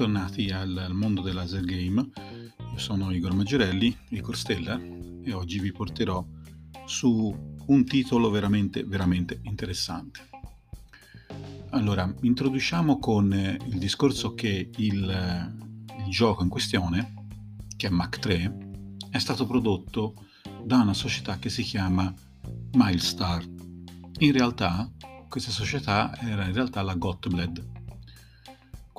bentornati al mondo del laser game. Io sono Igor Maggiorelli, Igor Stella, e oggi vi porterò su un titolo veramente, veramente interessante. Allora, introduciamo con il discorso che il, il gioco in questione, che è Mach 3, è stato prodotto da una società che si chiama Milestar. In realtà, questa società era in realtà la Gottbled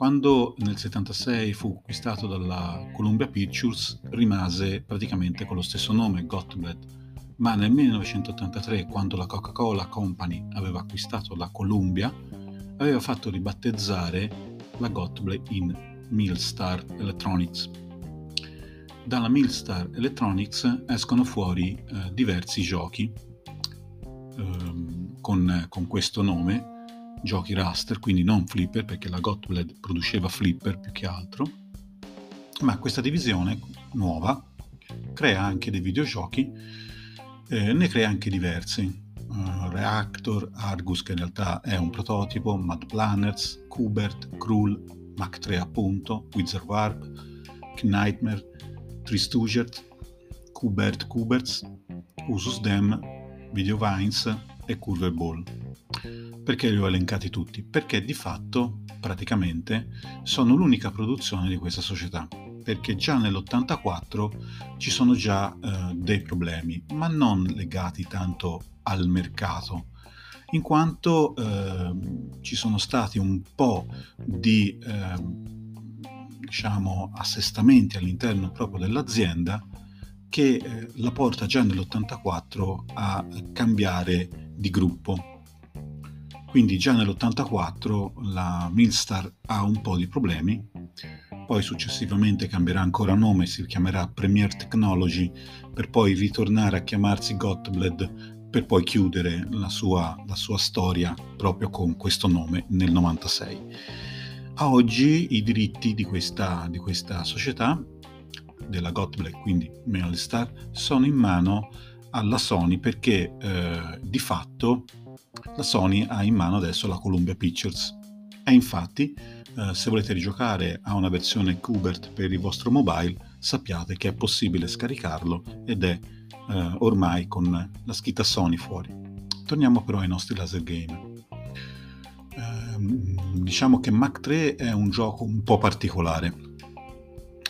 quando nel 76 fu acquistato dalla Columbia Pictures rimase praticamente con lo stesso nome, Gottbled, ma nel 1983 quando la Coca-Cola Company aveva acquistato la Columbia aveva fatto ribattezzare la Gottbled in Millstar Electronics. Dalla Millstar Electronics escono fuori eh, diversi giochi eh, con, con questo nome giochi raster, quindi non flipper perché la Gottbled produceva flipper più che altro, ma questa divisione nuova crea anche dei videogiochi, eh, ne crea anche diversi. Uh, Reactor, Argus che in realtà è un prototipo, Mad Planners, Kubert, Krull, Mach 3 appunto, Wizard Warp, Nightmare, Tristugert, Kubert, Kuberts, Usus Dem, Video Vines e Curve Ball. Perché li ho elencati tutti? Perché di fatto, praticamente, sono l'unica produzione di questa società. Perché già nell'84 ci sono già eh, dei problemi, ma non legati tanto al mercato, in quanto eh, ci sono stati un po' di eh, diciamo, assestamenti all'interno proprio dell'azienda che eh, la porta già nell'84 a cambiare di gruppo. Quindi già nell'84 la Milstar ha un po' di problemi, poi successivamente cambierà ancora nome, si chiamerà Premier Technology, per poi ritornare a chiamarsi Gottbled, per poi chiudere la sua, la sua storia proprio con questo nome nel 96. A oggi i diritti di questa, di questa società, della Gottbled, quindi Milstar, sono in mano alla Sony perché eh, di fatto la Sony ha in mano adesso la Columbia Pictures. E infatti, eh, se volete rigiocare a una versione Kubert per il vostro mobile, sappiate che è possibile scaricarlo ed è eh, ormai con la scritta Sony fuori. Torniamo però ai nostri laser game. Eh, diciamo che Mach 3 è un gioco un po' particolare.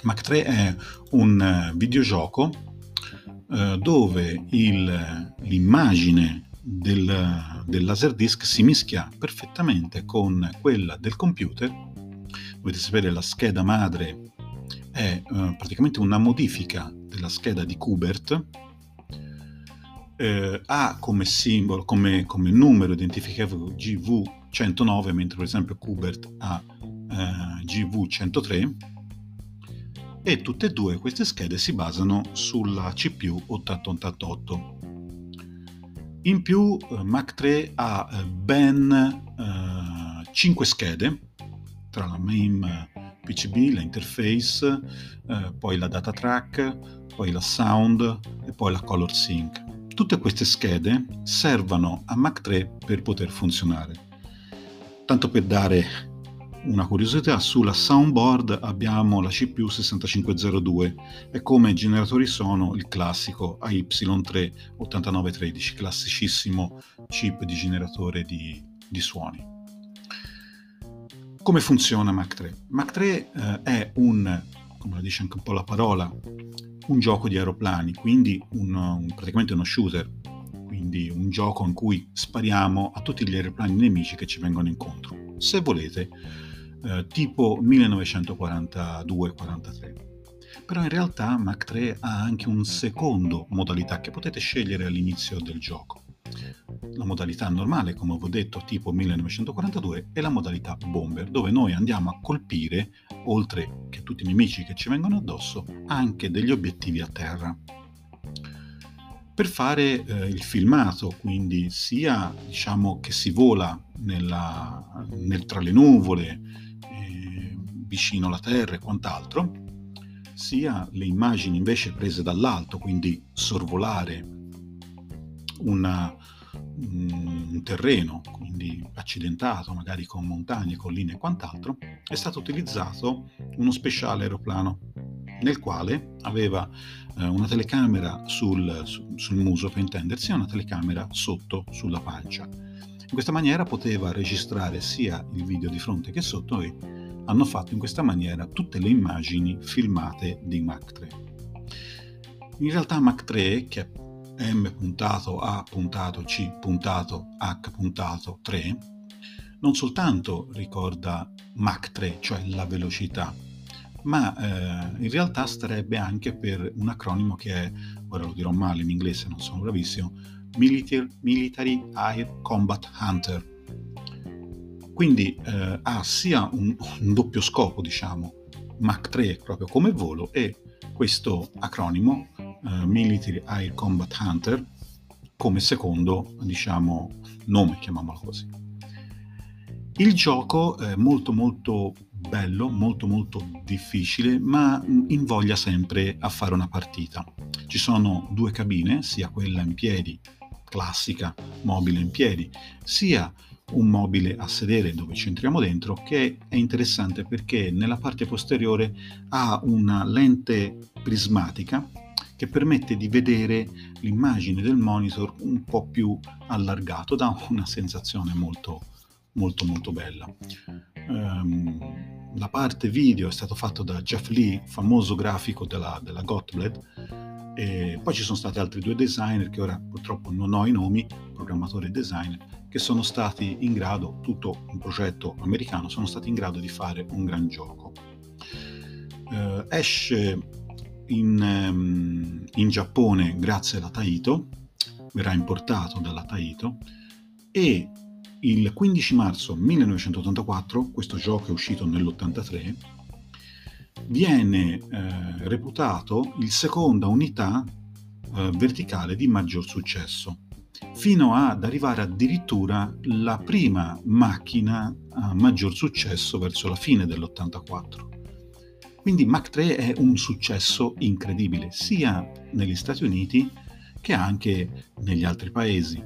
Mach 3 è un eh, videogioco eh, dove il, l'immagine del, del laserdisc si mischia perfettamente con quella del computer. Dovete sapere la scheda madre è eh, praticamente una modifica della scheda di Kubert. Eh, ha come simbolo, come, come numero identificativo GV109, mentre per esempio Kubert ha eh, GV103 e tutte e due queste schede si basano sulla CPU 8088 in più eh, Mac 3 ha eh, ben eh, 5 schede, tra la main eh, PCB, l'interface, eh, poi la data track, poi la sound e poi la color sync. Tutte queste schede servono a Mac 3 per poter funzionare. Tanto per dare una curiosità, sulla soundboard abbiamo la CPU 6502 e come generatori sono il classico AY3 8913, classicissimo chip di generatore di, di suoni. Come funziona Mac 3? Mac 3 eh, è un, come la dice anche un po' la parola, un gioco di aeroplani, quindi un, un, praticamente uno shooter, quindi un gioco in cui spariamo a tutti gli aeroplani nemici che ci vengono incontro. Se volete, eh, tipo 1942-43. Però in realtà Mach 3 ha anche un secondo modalità che potete scegliere all'inizio del gioco. La modalità normale, come ho detto, tipo 1942, e la modalità bomber, dove noi andiamo a colpire, oltre che tutti i nemici che ci vengono addosso, anche degli obiettivi a terra per fare eh, il filmato, quindi sia diciamo che si vola nella, nel, tra le nuvole, vicino alla Terra e quant'altro, sia le immagini invece prese dall'alto, quindi sorvolare una, un terreno, quindi accidentato, magari con montagne, colline e quant'altro, è stato utilizzato uno speciale aeroplano nel quale aveva eh, una telecamera sul, sul muso, per intendersi, e una telecamera sotto sulla pancia. In questa maniera poteva registrare sia il video di fronte che sotto e hanno fatto in questa maniera tutte le immagini filmate di Mach 3. In realtà Mach 3, che è m puntato a puntato c puntato h puntato 3, non soltanto ricorda Mach 3, cioè la velocità, ma eh, in realtà starebbe anche per un acronimo che è, ora lo dirò male in inglese, non sono bravissimo, Military, Military Air Combat Hunter. Quindi eh, ha sia un, un, doppio scopo, diciamo, Mach 3 proprio come volo e questo acronimo, eh, Military Air Combat Hunter, come secondo, diciamo, nome, chiamiamolo così. Il gioco è molto molto bello, molto molto difficile, ma invoglia sempre a fare una partita. Ci sono due cabine, sia quella in piedi, classica, mobile in piedi, sia un mobile a sedere dove ci entriamo dentro che è interessante perché nella parte posteriore ha una lente prismatica che permette di vedere l'immagine del monitor un po' più allargato, dà una sensazione molto molto molto bella. Um, la parte video è stata fatta da Jeff Lee, famoso grafico della, della Gotbled, e poi ci sono stati altri due designer che ora purtroppo non ho i nomi, programmatore e designer, che sono stati in grado, tutto un progetto americano, sono stati in grado di fare un gran gioco. Uh, esce in, um, in Giappone grazie alla Taito, verrà importato dalla Taito e il 15 marzo 1984, questo gioco è uscito nell'83, viene eh, reputato il seconda unità eh, verticale di maggior successo, fino ad arrivare addirittura la prima macchina a maggior successo verso la fine dell'84. Quindi Mach 3 è un successo incredibile, sia negli Stati Uniti che anche negli altri paesi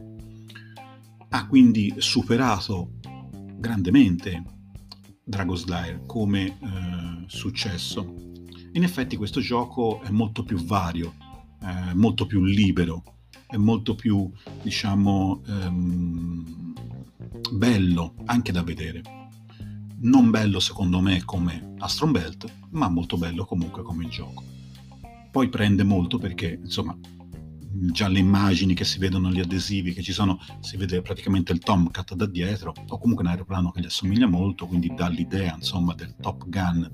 ha quindi superato grandemente Dragon Slayer come eh, successo. In effetti questo gioco è molto più vario, eh, molto più libero, è molto più, diciamo, ehm, bello anche da vedere. Non bello secondo me come Astron Belt, ma molto bello comunque come gioco. Poi prende molto perché, insomma, già le immagini che si vedono, gli adesivi che ci sono, si vede praticamente il Tomcat da dietro, o comunque un aeroplano che gli assomiglia molto, quindi dà l'idea insomma del Top Gun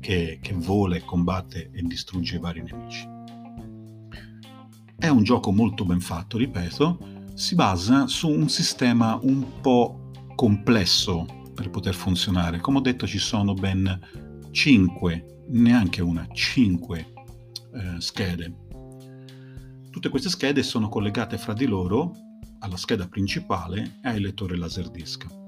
che, che vola e combatte e distrugge i vari nemici. È un gioco molto ben fatto, ripeto, si basa su un sistema un po' complesso per poter funzionare. Come ho detto ci sono ben 5, neanche una, 5 eh, schede Tutte queste schede sono collegate fra di loro alla scheda principale e ai lettori Laserdisc.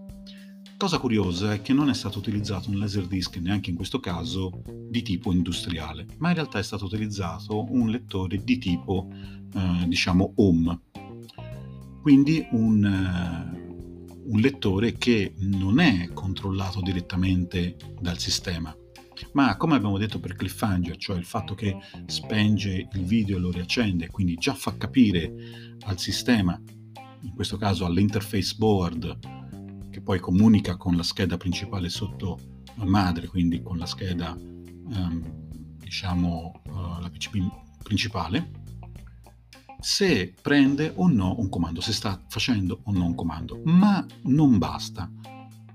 Cosa curiosa è che non è stato utilizzato un Laserdisc neanche in questo caso di tipo industriale, ma in realtà è stato utilizzato un lettore di tipo eh, diciamo home. Quindi un, uh, un lettore che non è controllato direttamente dal sistema, ma come abbiamo detto per Cliffhanger, cioè il fatto che spenge il video e lo riaccende, quindi già fa capire al sistema, in questo caso all'interface board, che poi comunica con la scheda principale sotto madre, quindi con la scheda, um, diciamo, uh, la PCB principale, se prende o no un comando, se sta facendo o no un comando. Ma non basta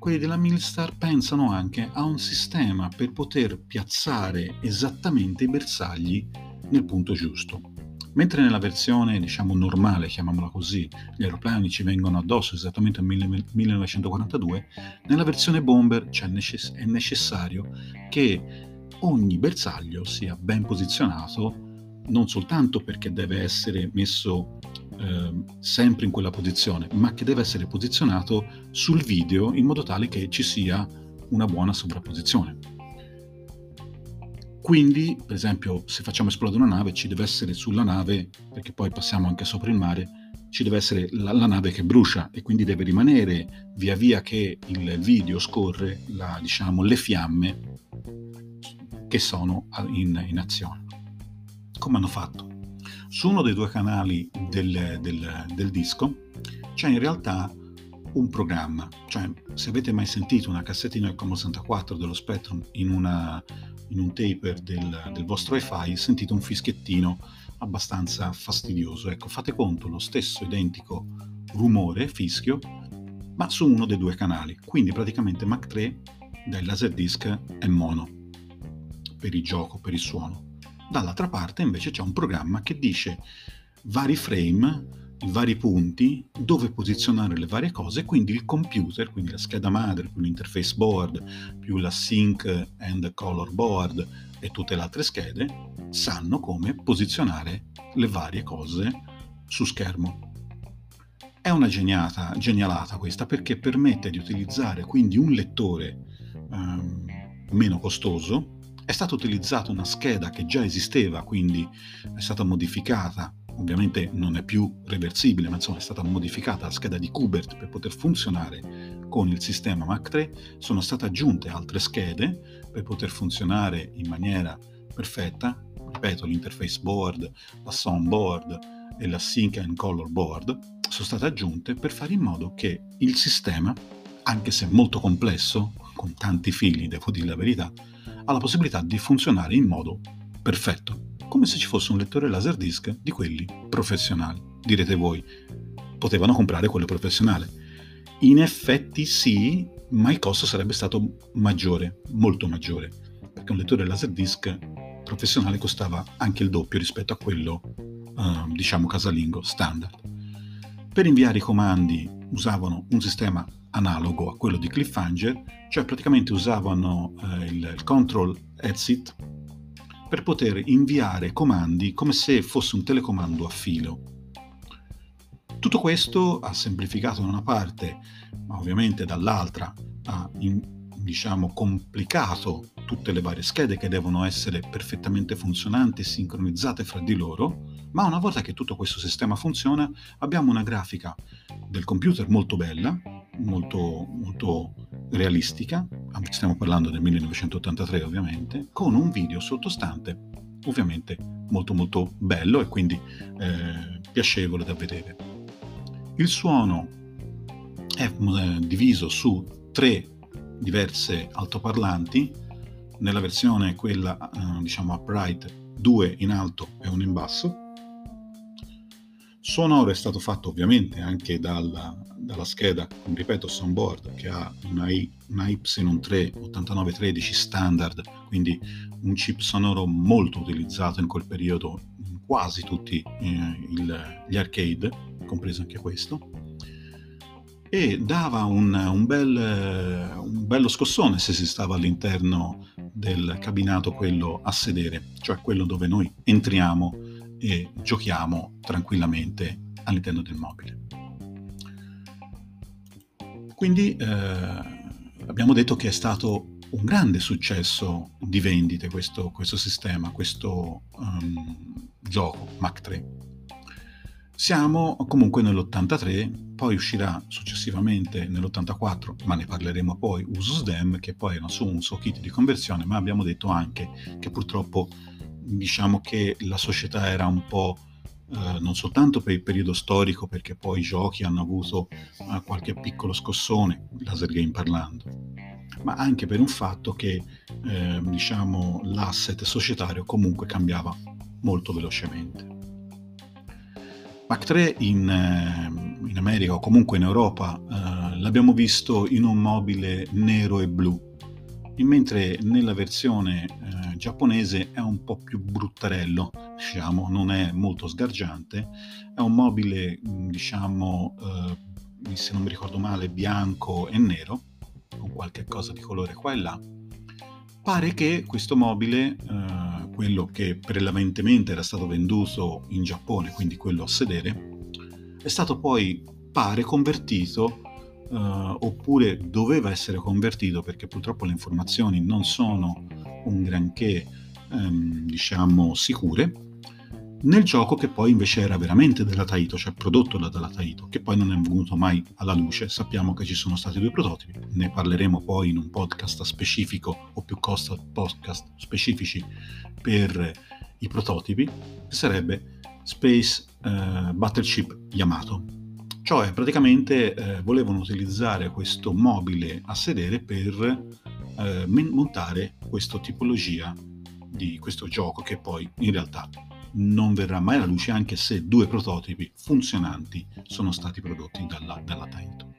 quelli della Milstar pensano anche a un sistema per poter piazzare esattamente i bersagli nel punto giusto. Mentre nella versione, diciamo, normale, chiamiamola così, gli aeroplani ci vengono addosso esattamente nel 1942, nella versione bomber è necessario che ogni bersaglio sia ben posizionato, non soltanto perché deve essere messo eh, sempre in quella posizione, ma che deve essere posizionato sul video in modo tale che ci sia una buona sovrapposizione. Quindi, per esempio, se facciamo esplodere una nave, ci deve essere sulla nave, perché poi passiamo anche sopra il mare, ci deve essere la, la, nave che brucia e quindi deve rimanere via via che il video scorre la, diciamo, le fiamme che sono in, in azione. Come hanno fatto? Su uno dei due canali del, del, del disco c'è in realtà un programma, cioè se avete mai sentito una cassettina del Commodore 64 dello Spectrum in, una, in un taper del, del vostro wi sentite un fischiettino abbastanza fastidioso. Ecco, fate conto, lo stesso identico rumore, fischio, ma su uno dei due canali. Quindi praticamente Mac 3 dal Laserdisc è mono per il gioco, per il suono. Dall'altra parte invece c'è un programma che dice vari frame vari punti dove posizionare le varie cose, quindi il computer, quindi la scheda madre, più l'interface board, più la sync and color board e tutte le altre schede, sanno come posizionare le varie cose su schermo. È una geniata, genialata questa perché permette di utilizzare quindi un lettore um, meno costoso. È stata utilizzata una scheda che già esisteva, quindi è stata modificata ovviamente non è più reversibile, ma insomma è stata modificata. La scheda di Kubert per poter funzionare con il sistema Mac 3, sono state aggiunte altre schede per poter funzionare in maniera perfetta, ripeto l'interface board, la sound board e la sync and color board sono state aggiunte per fare in modo che il sistema, anche se molto complesso, con tanti fili, devo dire la verità, ha la possibilità di funzionare in modo perfetto come se ci fosse un lettore Laserdisc di quelli professionali. Direte voi, potevano comprare quello professionale. In effetti sì, ma il costo sarebbe stato maggiore, molto maggiore, perché un lettore Laserdisc professionale costava anche il doppio rispetto a quello, eh, diciamo, casalingo, standard. Per inviare i comandi usavano un sistema analogo a quello di Cliffhanger, cioè praticamente usavano eh, il, il control exit per poter inviare comandi come se fosse un telecomando a filo. Tutto questo ha semplificato da una parte, ma ovviamente dall'altra ha in, diciamo, complicato tutte le varie schede che devono essere perfettamente funzionanti e sincronizzate fra di loro, ma una volta che tutto questo sistema funziona abbiamo una grafica del computer molto bella, molto, molto realistica, stiamo parlando del 1983 ovviamente, con un video sottostante ovviamente molto molto bello e quindi eh, piacevole da vedere. Il suono è eh, diviso su tre diverse altoparlanti, nella versione quella eh, diciamo upright, due in alto e uno in basso, Sonoro è stato fatto ovviamente anche dalla, dalla scheda, ripeto, Soundboard, che ha una, I, una Y3 8913 standard, quindi un chip sonoro molto utilizzato in quel periodo in quasi tutti eh, il, gli arcade, compreso anche questo, e dava un, un, bel, un bello scossone se si stava all'interno del cabinato quello a sedere, cioè quello dove noi entriamo e giochiamo tranquillamente all'interno del mobile. Quindi eh, abbiamo detto che è stato un grande successo di vendite questo, questo sistema, questo um, gioco Mac 3. Siamo comunque nell'83, poi uscirà successivamente nell'84, ma ne parleremo poi, Usus Dem, che poi era su un suo kit di conversione, ma abbiamo detto anche che purtroppo diciamo che la società era un po' eh, non soltanto per il periodo storico, perché poi i giochi hanno avuto eh, qualche piccolo scossone, laser game parlando, ma anche per un fatto che eh, diciamo, l'asset societario comunque cambiava molto velocemente. Mac 3 in, eh, in, America o comunque in Europa eh, l'abbiamo visto in un mobile nero e blu, mentre nella versione giapponese è un po' più bruttarello, diciamo, non è molto sgargiante, è un mobile, mm, diciamo, eh, se non mi ricordo male, bianco e nero, con qualche cosa di colore qua e là. Pare che questo mobile, eh, quello che prevalentemente era stato venduto in Giappone, quindi quello a sedere, è stato poi, pare, convertito uh, oppure doveva essere convertito perché purtroppo le informazioni non sono un granché um, diciamo sicure nel gioco che poi invece era veramente della Taito, cioè prodotto da, dalla Taito, che poi non è venuto mai alla luce. Sappiamo che ci sono stati due prototipi, ne parleremo poi in un podcast specifico o più podcast specifici per i prototipi, che sarebbe Space uh, Battleship Yamato. Cioè praticamente eh, volevano utilizzare questo mobile a sedere per eh, montare questa tipologia di questo gioco che poi in realtà non verrà mai alla luce anche se due prototipi funzionanti sono stati prodotti dalla, dalla Taito.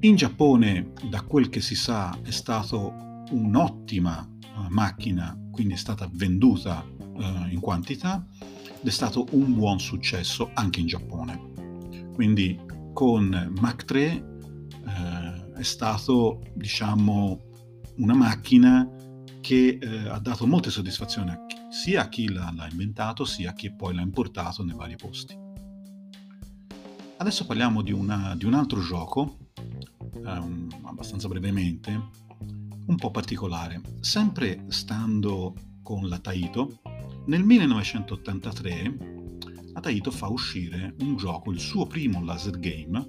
In Giappone, da quel che si sa, è stata un'ottima uh, macchina, quindi è stata venduta uh, in quantità ed è stato un buon successo anche in Giappone. Quindi con Mach 3 uh, è stato, diciamo, una macchina che eh, ha dato molte soddisfazioni a chi, sia a chi l'ha, l'ha, inventato sia a chi poi l'ha importato nei vari posti. Adesso parliamo di, una, di un altro gioco, um, abbastanza brevemente, un po' particolare. Sempre stando con la Taito, nel 1983 la Taito fa uscire un gioco, il suo primo laser game,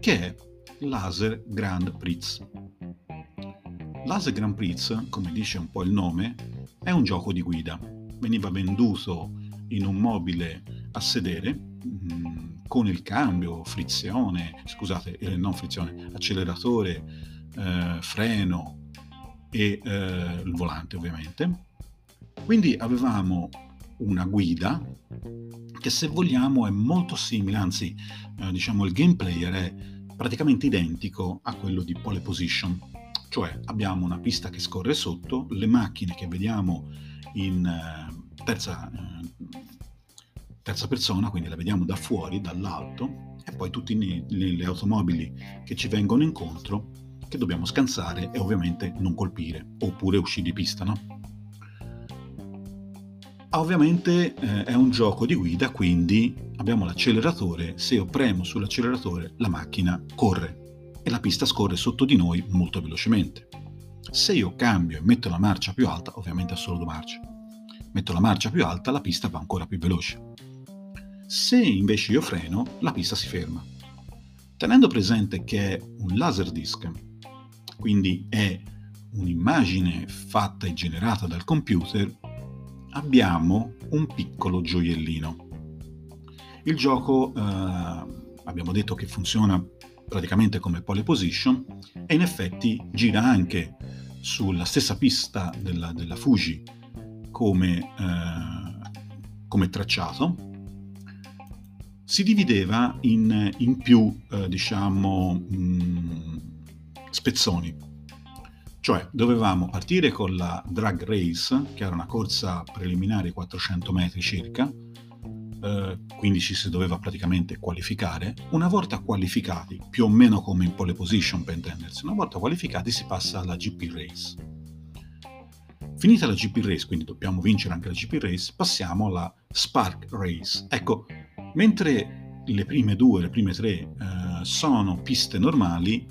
che è Laser Grand Prix. L'Ase Grand Prix, come dice un po' il nome, è un gioco di guida. Veniva venduto in un mobile a sedere mm, con il cambio, frizione, scusate, eh, non frizione, acceleratore, eh, freno e eh, il volante ovviamente. Quindi avevamo una guida che se vogliamo è molto simile, anzi eh, diciamo il gameplay è praticamente identico a quello di Pole Position cioè abbiamo una pista che scorre sotto, le macchine che vediamo in eh, terza, eh, terza, persona, quindi le vediamo da fuori, dall'alto, e poi tutte le automobili che ci vengono incontro che dobbiamo scansare e ovviamente non colpire, oppure uscire di pista, no? Ovviamente eh, è un gioco di guida, quindi abbiamo l'acceleratore, se io premo sull'acceleratore la macchina corre, e la pista scorre sotto di noi molto velocemente. Se io cambio e metto la marcia più alta, ovviamente ha solo due marce, metto la marcia più alta, la pista va ancora più veloce. Se invece io freno, la pista si ferma. Tenendo presente che è un laser disc, quindi è un'immagine fatta e generata dal computer, abbiamo un piccolo gioiellino. Il gioco eh, abbiamo detto che funziona praticamente come pole position e in effetti gira anche sulla stessa pista della, della Fuji come, eh, come, tracciato, si divideva in, in più, eh, diciamo, mh, mm, spezzoni. Cioè dovevamo partire con la drag race, che era una corsa preliminare 400 metri circa, eh, quindi ci si doveva praticamente qualificare. Una volta qualificati, più o meno come in pole position per intendersi, una volta qualificati si passa alla GP Race. Finita la GP Race, quindi dobbiamo vincere anche la GP Race, passiamo alla Spark Race. Ecco, mentre le prime due, le prime tre eh, sono piste normali,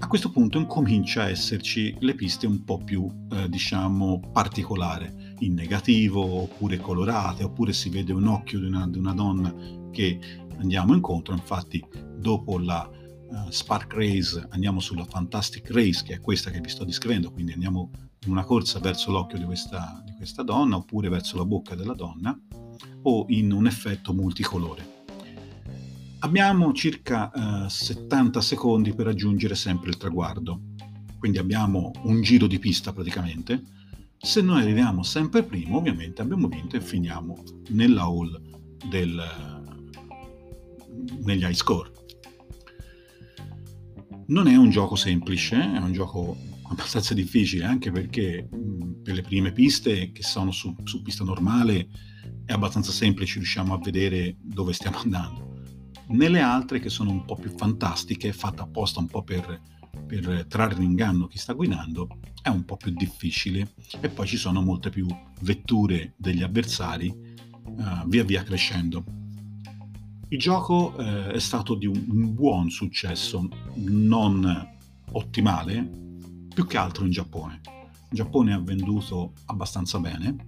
a questo punto incomincia a esserci le piste un po' più, eh, diciamo, particolari, in negativo, oppure colorate, oppure si vede un occhio di una, di una donna che andiamo incontro. Infatti, dopo la uh, Spark Race andiamo sulla Fantastic Race, che è questa che vi sto descrivendo, quindi andiamo in una corsa verso l'occhio di questa, di questa donna, oppure verso la bocca della donna, o in un effetto multicolore. Abbiamo circa eh, 70 secondi per raggiungere sempre il traguardo, quindi abbiamo un giro di pista praticamente. Se noi arriviamo sempre primo, ovviamente abbiamo vinto e finiamo nella hall del, negli high score. Non è un gioco semplice, è un gioco abbastanza difficile anche perché per le prime piste che sono su, su pista normale è abbastanza semplice, riusciamo a vedere dove stiamo andando nelle altre che sono un po' più fantastiche, fatte apposta un po' per, per trarre in inganno chi sta guidando, è un po' più difficile e poi ci sono molte più vetture degli avversari uh, via via crescendo. Il gioco uh, è stato di un, un buon successo, non ottimale, più che altro in Giappone. In Giappone ha venduto abbastanza bene,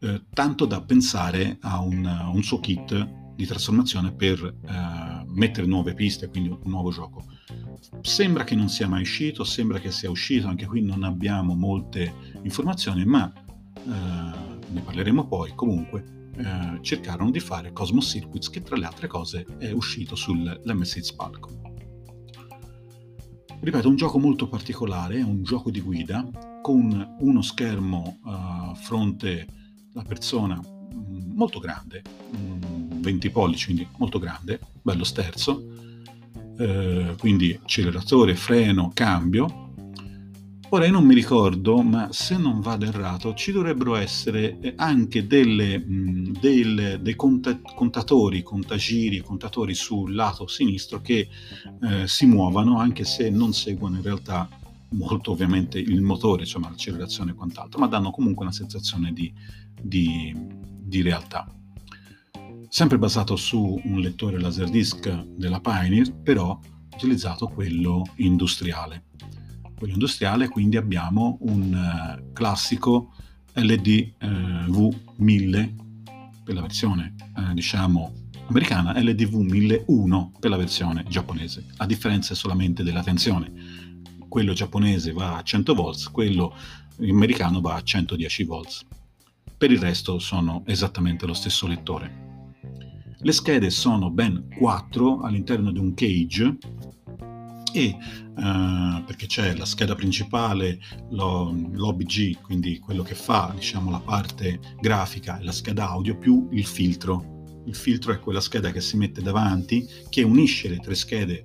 eh, tanto da pensare a un, un, suo kit di trasformazione per eh, mettere nuove piste, quindi un nuovo gioco. Sembra che non sia mai uscito, sembra che sia uscito, anche qui non abbiamo molte informazioni, ma eh, ne parleremo poi. Comunque, eh, cercarono di fare Cosmos Circuits, che tra le altre cose è uscito sull'MSX Falcon. Ripeto, un gioco molto particolare, un gioco di guida con uno schermo a uh, fronte alla persona molto grande, 20 mm, pollici, quindi molto grande, bello sterzo, eh, quindi acceleratore, freno, cambio, Ora io non mi ricordo, ma se non vado errato, ci dovrebbero essere eh, anche delle, mh, del, dei conta, contatori, contagiri, contatori sul lato sinistro che eh, si muovano anche se non seguono in realtà molto ovviamente il motore, insomma l'accelerazione e quant'altro, ma danno comunque una sensazione di, di, di realtà. Sempre basato su un lettore Laserdisc della Pioneer, però utilizzato quello industriale quello industriale, quindi abbiamo un uh, classico LDV uh, 1000 per la versione uh, diciamo americana, LDV 1001 per la versione giapponese. La differenza solamente della tensione. Quello giapponese va a 100 volts, quello americano va a 110 volts. Per il resto sono esattamente lo stesso lettore. Le schede sono ben 4 all'interno di un cage e uh, perché c'è la scheda principale, lo, l'OBG, quindi quello che fa diciamo, la parte grafica e la scheda audio, più il filtro. Il filtro è quella scheda che si mette davanti, che unisce le tre schede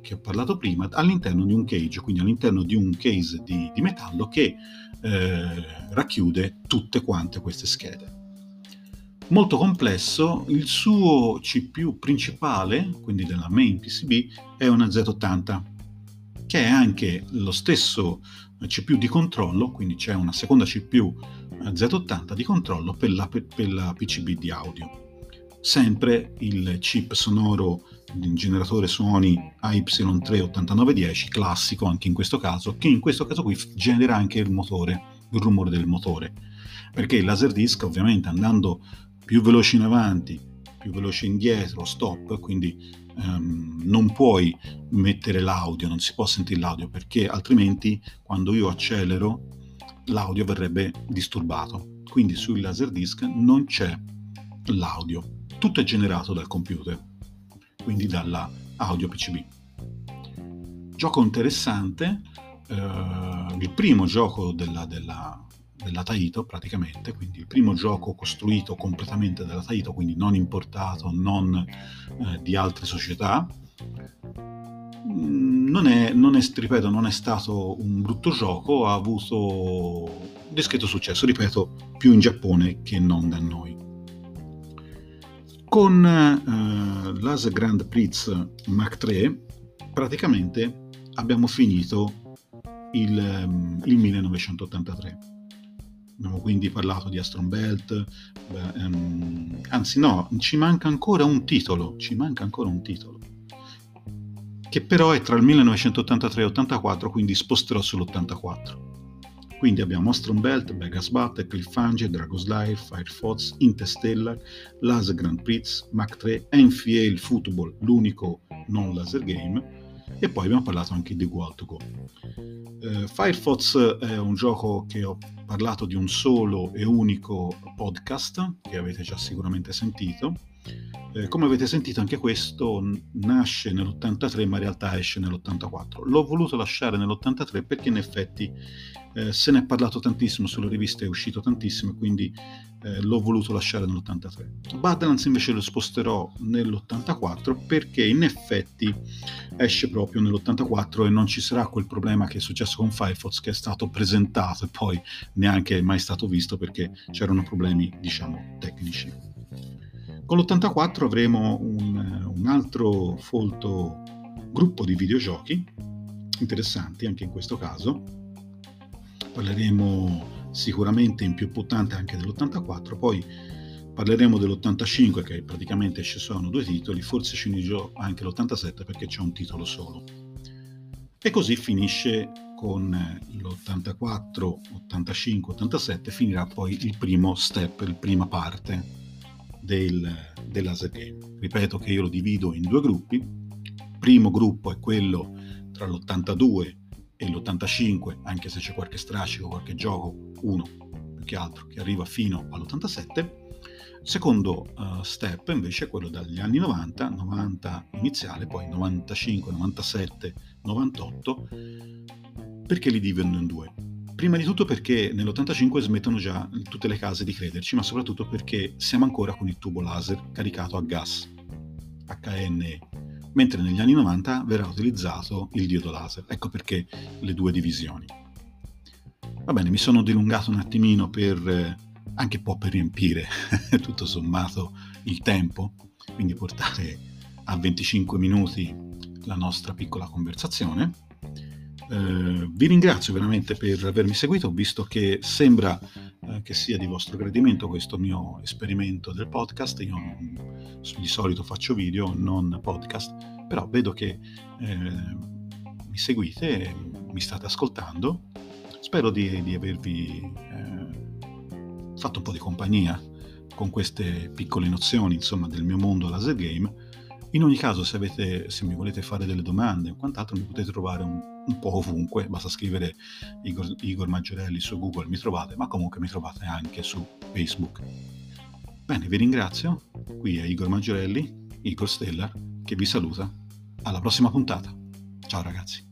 che ho parlato prima all'interno di un cage, quindi all'interno di un case di, di metallo che eh, racchiude tutte quante queste schede molto complesso, il suo CPU principale, quindi della main PCB, è una Z80, che è anche lo stesso CPU di controllo, quindi c'è una seconda CPU eh, Z80 di controllo per la, per la PCB di audio. Sempre il chip sonoro il generatore suoni AY38910, classico anche in questo caso, che in questo caso qui genera anche il motore, il rumore del motore. Perché il Laserdisc ovviamente andando più veloce in avanti, più veloce indietro, stop, quindi um, non puoi mettere l'audio, non si può sentire l'audio perché altrimenti quando io accelero l'audio verrebbe disturbato. Quindi sui Laserdisc non c'è l'audio, tutto è generato dal computer, quindi dalla audio PCB. Gioco interessante, eh, il primo gioco della, della della Taito praticamente, quindi il primo gioco costruito completamente dalla Taito, quindi non importato, non eh, di altre società. Mm, non è, non è, ripeto, non è stato un brutto gioco, ha avuto discreto successo, ripeto, più in Giappone che non da noi. Con eh, l'As Grand Prix Mach 3 praticamente abbiamo finito il, il 1983 Abbiamo quindi parlato di Astron Belt, beh, ehm, anzi no, ci manca ancora un titolo, ci manca ancora un titolo, che però è tra il 1983 e l'84, quindi sposterò sull'84. Quindi abbiamo Astron Belt, Vegas Battle, Cliffhanger, Dragon's Life, Firefox, Interstellar, Laser Grand Prix, Mach 3, Enfield Football, l'unico non laser game, e poi abbiamo parlato anche di Go to Go. Uh, Firefox è un gioco che ho parlato di un solo e unico podcast che avete già sicuramente sentito. Eh, come avete sentito anche questo nasce nell'83 ma in realtà esce nell'84. L'ho voluto lasciare nell'83 perché in effetti eh, se ne è parlato tantissimo sulle riviste, è uscito tantissimo, quindi eh, l'ho voluto lasciare nell'83. Badlands invece lo sposterò nell'84 perché in effetti esce proprio nell'84 e non ci sarà quel problema che è successo con Firefox che è stato presentato e poi neanche mai stato visto perché c'erano problemi, diciamo, tecnici. Con l'84 avremo un, un altro folto gruppo di videogiochi interessanti anche in questo caso parleremo sicuramente in più puttante anche dell'84, poi parleremo dell'85 che praticamente ci sono due titoli, forse ci unirò anche l'87 perché c'è un titolo solo. E così finisce con l'84, 85, 87 finirà poi il primo step, la prima parte del, del laser game. Ripeto che io lo divido in due gruppi. Primo gruppo è quello tra l'82 e l'85, anche se c'è qualche strascico, qualche gioco, uno più che altro, che arriva fino all'87. Secondo uh, step invece è quello dagli anni 90, 90 iniziale, poi 95, 97, 98, perché li dividono in due? Prima di tutto perché nell'85 smettono già tutte le case di crederci, ma soprattutto perché siamo ancora con il tubo laser caricato a gas, HNE, mentre negli anni 90 verrà utilizzato il diodo laser. Ecco perché le due divisioni. Va bene, mi sono dilungato un attimino per eh, anche un po' per riempire tutto sommato il tempo, quindi portare a 25 minuti la nostra piccola conversazione. Eh, vi ringrazio veramente per avermi seguito, visto che sembra eh, che sia di vostro gradimento questo mio esperimento del podcast. Io di solito faccio video, non podcast, però vedo che eh, mi seguite, mi state ascoltando. Spero di, di avervi eh, fatto un po' di compagnia con queste piccole nozioni, insomma, del mio mondo laser game in ogni caso, se, avete, se mi volete fare delle domande o quant'altro, mi potete trovare un, un po' ovunque, basta scrivere Igor, Igor Maggiorelli su Google, mi trovate, ma comunque mi trovate anche su Facebook. Bene, vi ringrazio, qui è Igor Maggiorelli, Igor Stellar, che vi saluta. Alla prossima puntata. Ciao ragazzi.